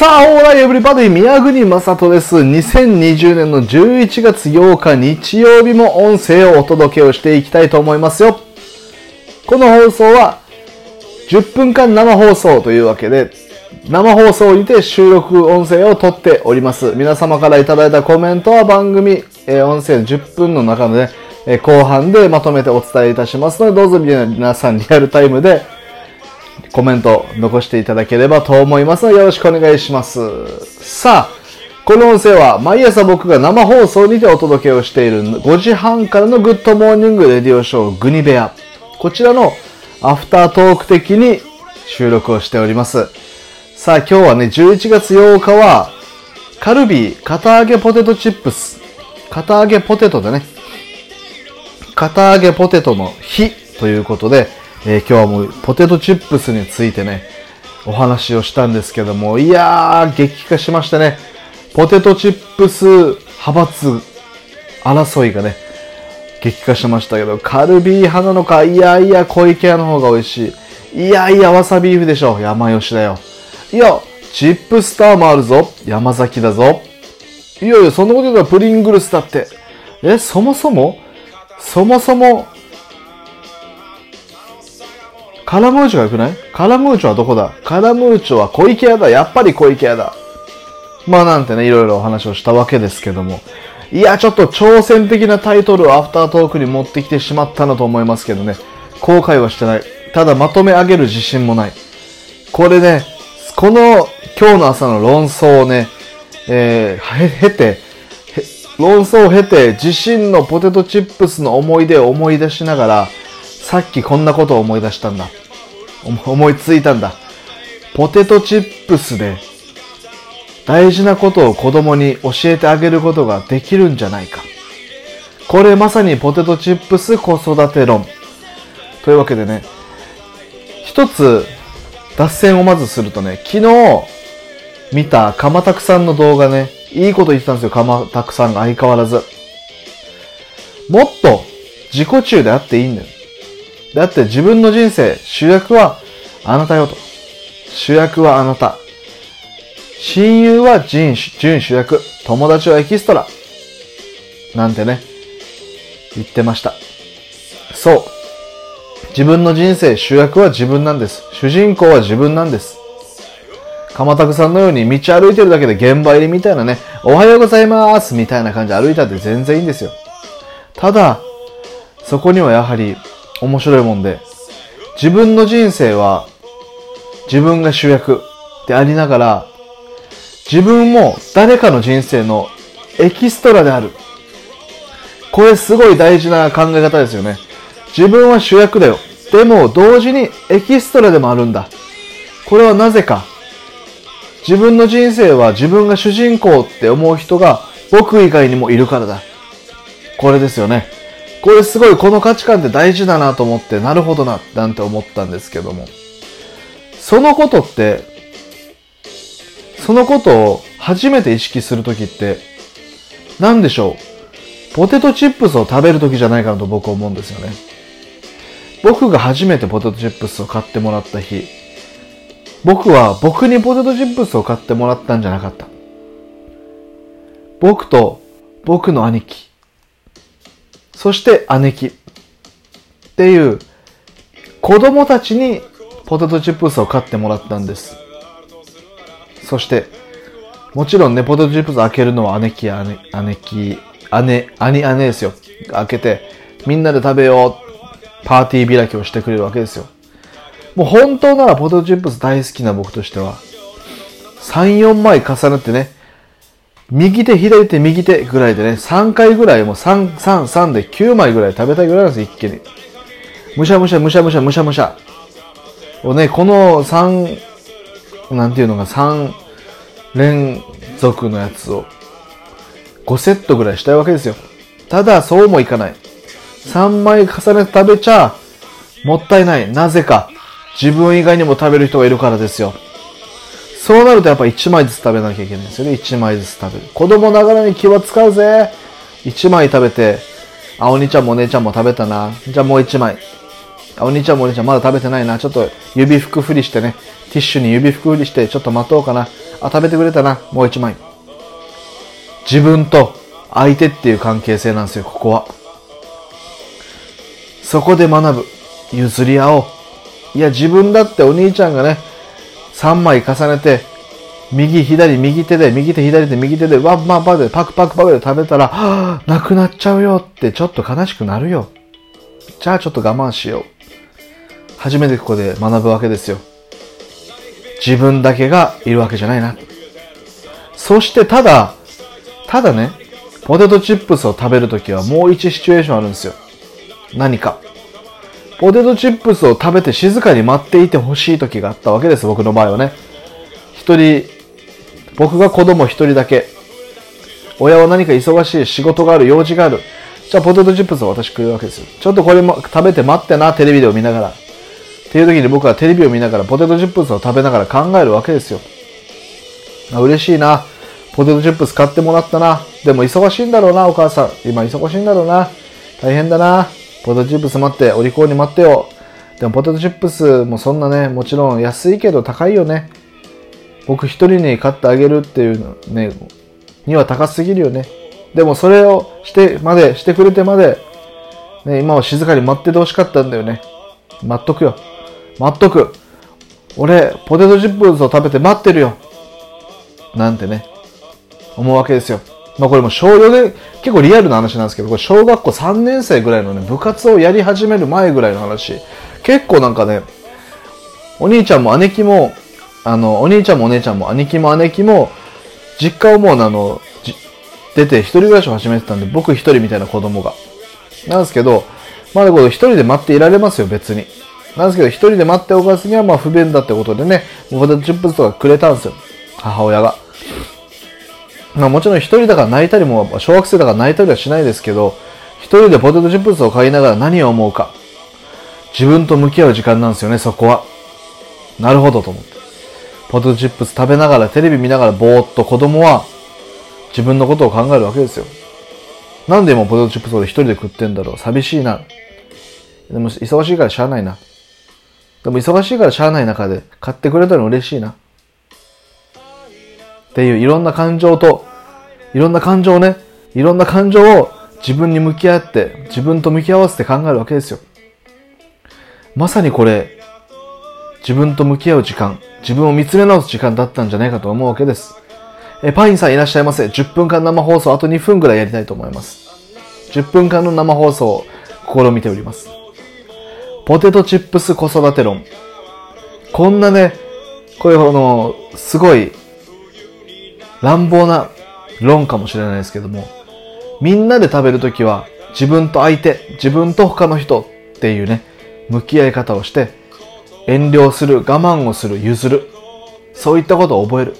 さあ、オーライエブリバディ、宮国正人です。2020年の11月8日日曜日も音声をお届けをしていきたいと思いますよ。この放送は10分間生放送というわけで、生放送にて収録音声を撮っております。皆様からいただいたコメントは番組、えー、音声10分の中で、ね、えー、後半でまとめてお伝えいたしますので、どうぞ皆さんリアルタイムでコメント残していただければと思いますのでよろしくお願いします。さあ、この音声は毎朝僕が生放送にてお届けをしている5時半からのグッドモーニングレディオショーグニベア。こちらのアフタートーク的に収録をしております。さあ今日はね、11月8日はカルビー堅あげポテトチップス。堅あげポテトでね、片揚げポテトの日ということで、えー、今日はもうポテトチップスについてね、お話をしたんですけども、いやー、激化しましたね。ポテトチップス派閥争いがね、激化しましたけど、カルビー派なのか、いやいや、小池屋の方が美味しい。いやいや、わさビーフでしょ。山吉だよ。いや、チップスターもあるぞ。山崎だぞ。いやいや、そんなこと言うたらプリングルスだって。え、そもそも？そもそもカラムーチョが良くない？カラムーチョはどこだ？カラムーチョは小池屋だ。やっぱり小池屋だ。まあなんてね、いろいろお話をしたわけですけども。いや、ちょっと挑戦的なタイトルをアフタートークに持ってきてしまったなと思いますけどね。後悔はしてない。ただまとめ上げる自信もない。これね、この今日の朝の論争をね、えー、経て、論争を経て、自身のポテトチップスの思い出を思い出しながら、さっきこんなことを思い出したんだ。思いついたんだ。ポテトチップスで大事なことを子供に教えてあげることができるんじゃないか。これまさにポテトチップス子育て論。というわけでね、一つ脱線をまずするとね、昨日見たかまたくさんの動画ね、いいこと言ってたんですよ、かまたくさんが相変わらず。もっと自己中であっていいんだよ。だって自分の人生、主役はあなたよと。主役はあなた。親友は準主役。友達はエキストラ。なんてね、言ってました。そう。自分の人生、主役は自分なんです。主人公は自分なんです。鎌田さんのように道歩いてるだけで現場入りみたいなね、おはようございますみたいな感じで歩いたって全然いいんですよ。ただ、そこにはやはり面白いもんで、自分の人生は自分が主役でありながら、自分も誰かの人生のエキストラである。これすごい大事な考え方ですよね。自分は主役だよ。でも同時にエキストラでもあるんだ。これはなぜか。自分の人生は自分が主人公って思う人が僕以外にもいるからだ。これですよね。これすごいこの価値観って大事だなと思って、なるほどな、なんて思ったんですけども。そのことって、そのことを初めて意識するときって、何でしょう？ポテトチップスを食べるときじゃないかなと僕思うんですよね。僕が初めてポテトチップスを買ってもらった日、僕は僕にポテトチップスを買ってもらったんじゃなかった。僕と僕の兄貴、そして姉貴っていう子供たちにポテトチップスを買ってもらったんです。そして、もちろんね、ポテトチップス開けるのは姉貴や姉、姉貴、姉、兄、姉ですよ。開けて、みんなで食べよう、パーティー開きをしてくれるわけですよ。もう本当ならポテトチップス大好きな僕としては、3、4枚重ねてね、右手、左手、右手ぐらいでね、3回ぐらいもう3、3、3で9枚ぐらい食べたいぐらいなんです、一気に。むしゃむしゃ、むしゃむしゃ、むしゃむしゃ。をね、この3、なんていうのが3連続のやつを5セットぐらいしたいわけですよ。ただ、そうもいかない。3枚重ねて食べちゃ、もったいない。なぜか。自分以外にも食べる人がいるからですよ。そうなるとやっぱ1枚ずつ食べなきゃいけないんですよね。1枚ずつ食べる。子供ながらに気は使うぜ。1枚食べて、あ、お兄ちゃんもお姉ちゃんも食べたな。じゃあもう1枚。あお兄ちゃんもお兄ちゃんまだ食べてないな。ちょっと指拭くふりしてね。ティッシュに指拭くふりして、ちょっと待とうかな。あ、食べてくれたな。もう一枚。自分と相手っていう関係性なんですよ、ここは。そこで学ぶ。譲り合おう。いや、自分だってお兄ちゃんがね、3枚重ねて、右、左、右手で、右手、左手、右手で、ワンマンパで、パクパクパクで食べたら、はぁ、なくなっちゃうよってちょっと悲しくなるよ。じゃあちょっと我慢しよう。初めてここで学ぶわけですよ。自分だけがいるわけじゃないな。そしてただ、ただね、ポテトチップスを食べるときはもう一シチュエーションあるんですよ。何か。ポテトチップスを食べて静かに待っていてほしい時があったわけです、僕の場合はね。一人、僕が子供一人だけ。親は何か忙しい、仕事がある、用事がある。じゃあポテトチップスを私食うわけですよ。ちょっとこれも食べて待ってな、テレビでを見ながら。っていう時に僕はテレビを見ながらポテトチップスを食べながら考えるわけですよ。あ嬉しいな。ポテトチップス買ってもらったな。でも忙しいんだろうな、お母さん。今忙しいんだろうな。大変だな。ポテトチップス待って、お利口に待ってよ。でもポテトチップスもそんなね、もちろん安いけど高いよね。僕一人に買ってあげるっていうのね、には高すぎるよね。でもそれをしてまで、してくれてまで、ね、今は静かに待っててほしかったんだよね。待っとくよ。待っとく。俺、ポテトチップスを食べて待ってるよ。なんてね、思うわけですよ。まあこれも小4で、結構リアルな話なんですけど、これ小学校3年生ぐらいのね、部活をやり始める前ぐらいの話。結構なんかね、お兄ちゃんも姉貴も、あの、お兄ちゃんもお姉ちゃんも、兄貴も姉貴も、実家をもうあの、出て一人暮らしを始めてたんで、僕一人みたいな子供が。なんですけど、まだこれ一人で待っていられますよ、別に。なんですけど、一人で待っておかずにはまあ不便だってことでね、ポテトチップスとかくれたんですよ。母親が。まあもちろん一人だから泣いたりも、小学生だから泣いたりはしないですけど、一人でポテトチップスを買いながら何を思うか。自分と向き合う時間なんですよね、そこは。なるほどと思って。ポテトチップス食べながら、テレビ見ながらぼーっと子供は自分のことを考えるわけですよ。なんで今ポテトチップスを一人で食ってんだろう寂しいな。でも忙しいからしゃあないな。でも忙しいからしゃあない中で買ってくれたの嬉しいな。っていういろんな感情と、いろんな感情をね、いろんな感情を自分に向き合って、自分と向き合わせて考えるわけですよ。まさにこれ、自分と向き合う時間、自分を見つめ直す時間だったんじゃないかと思うわけです。え、パインさんいらっしゃいませ。10分間生放送、あと2分ぐらいやりたいと思います。10分間の生放送を試みております。ポテトチップス子育て論。こんなね、こういうの、すごい乱暴な論かもしれないですけども、みんなで食べるときは自分と相手、自分と他の人っていうね、向き合い方をして、遠慮する、我慢をする、譲る。そういったことを覚える。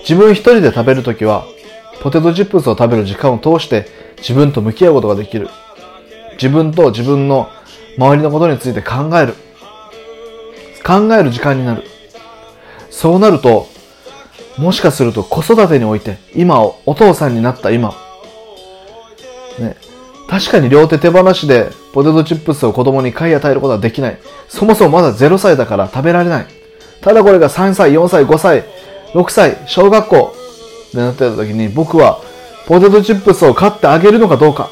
自分一人で食べるときは、ポテトチップスを食べる時間を通して自分と向き合うことができる。自分と自分の周りのことについて考える。考える時間になる。そうなると、もしかすると子育てにおいて、今を、お父さんになった今、ね、確かに両手手放しでポテトチップスを子供に買い与えることはできない。そもそもまだ0歳だから食べられない。ただこれが3歳、4歳、5歳、6歳、小学校でなってた時に僕はポテトチップスを買ってあげるのかどうか。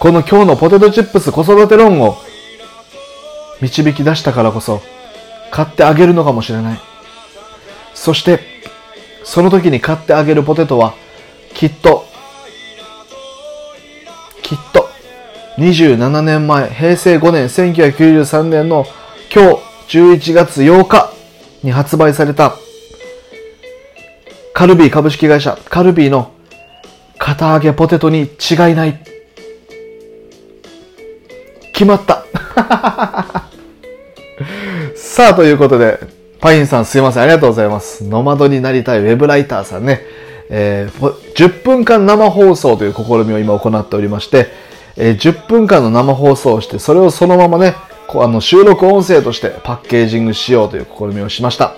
この今日のポテトチップス子育て論を導き出したからこそ買ってあげるのかもしれない。そして、その時に買ってあげるポテトは、きっと、きっと、27年前、平成5年、1993年の今日、11月8日に発売された、カルビー株式会社、カルビーの片揚げポテトに違いない。決まった さあ、ということで、パインさんすいません。ありがとうございます。ノマドになりたいウェブライターさんね。えー、10分間生放送という試みを今行っておりまして、えー、10分間の生放送をして、それをそのままね、あの収録音声としてパッケージングしようという試みをしました。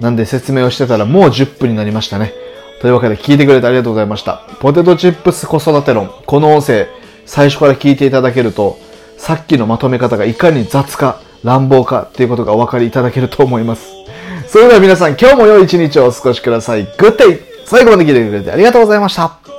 なんで説明をしてたらもう10分になりましたね。というわけで聞いてくれてありがとうございました。ポテトチップス子育て論。この音声、最初から聞いていただけると、さっきのまとめ方がいかに雑か、乱暴かっていうことがお分かりいただけると思います。それでは皆さん今日も良い一日をお過ごしください。グッデイ最後まで聞いてくれてありがとうございました。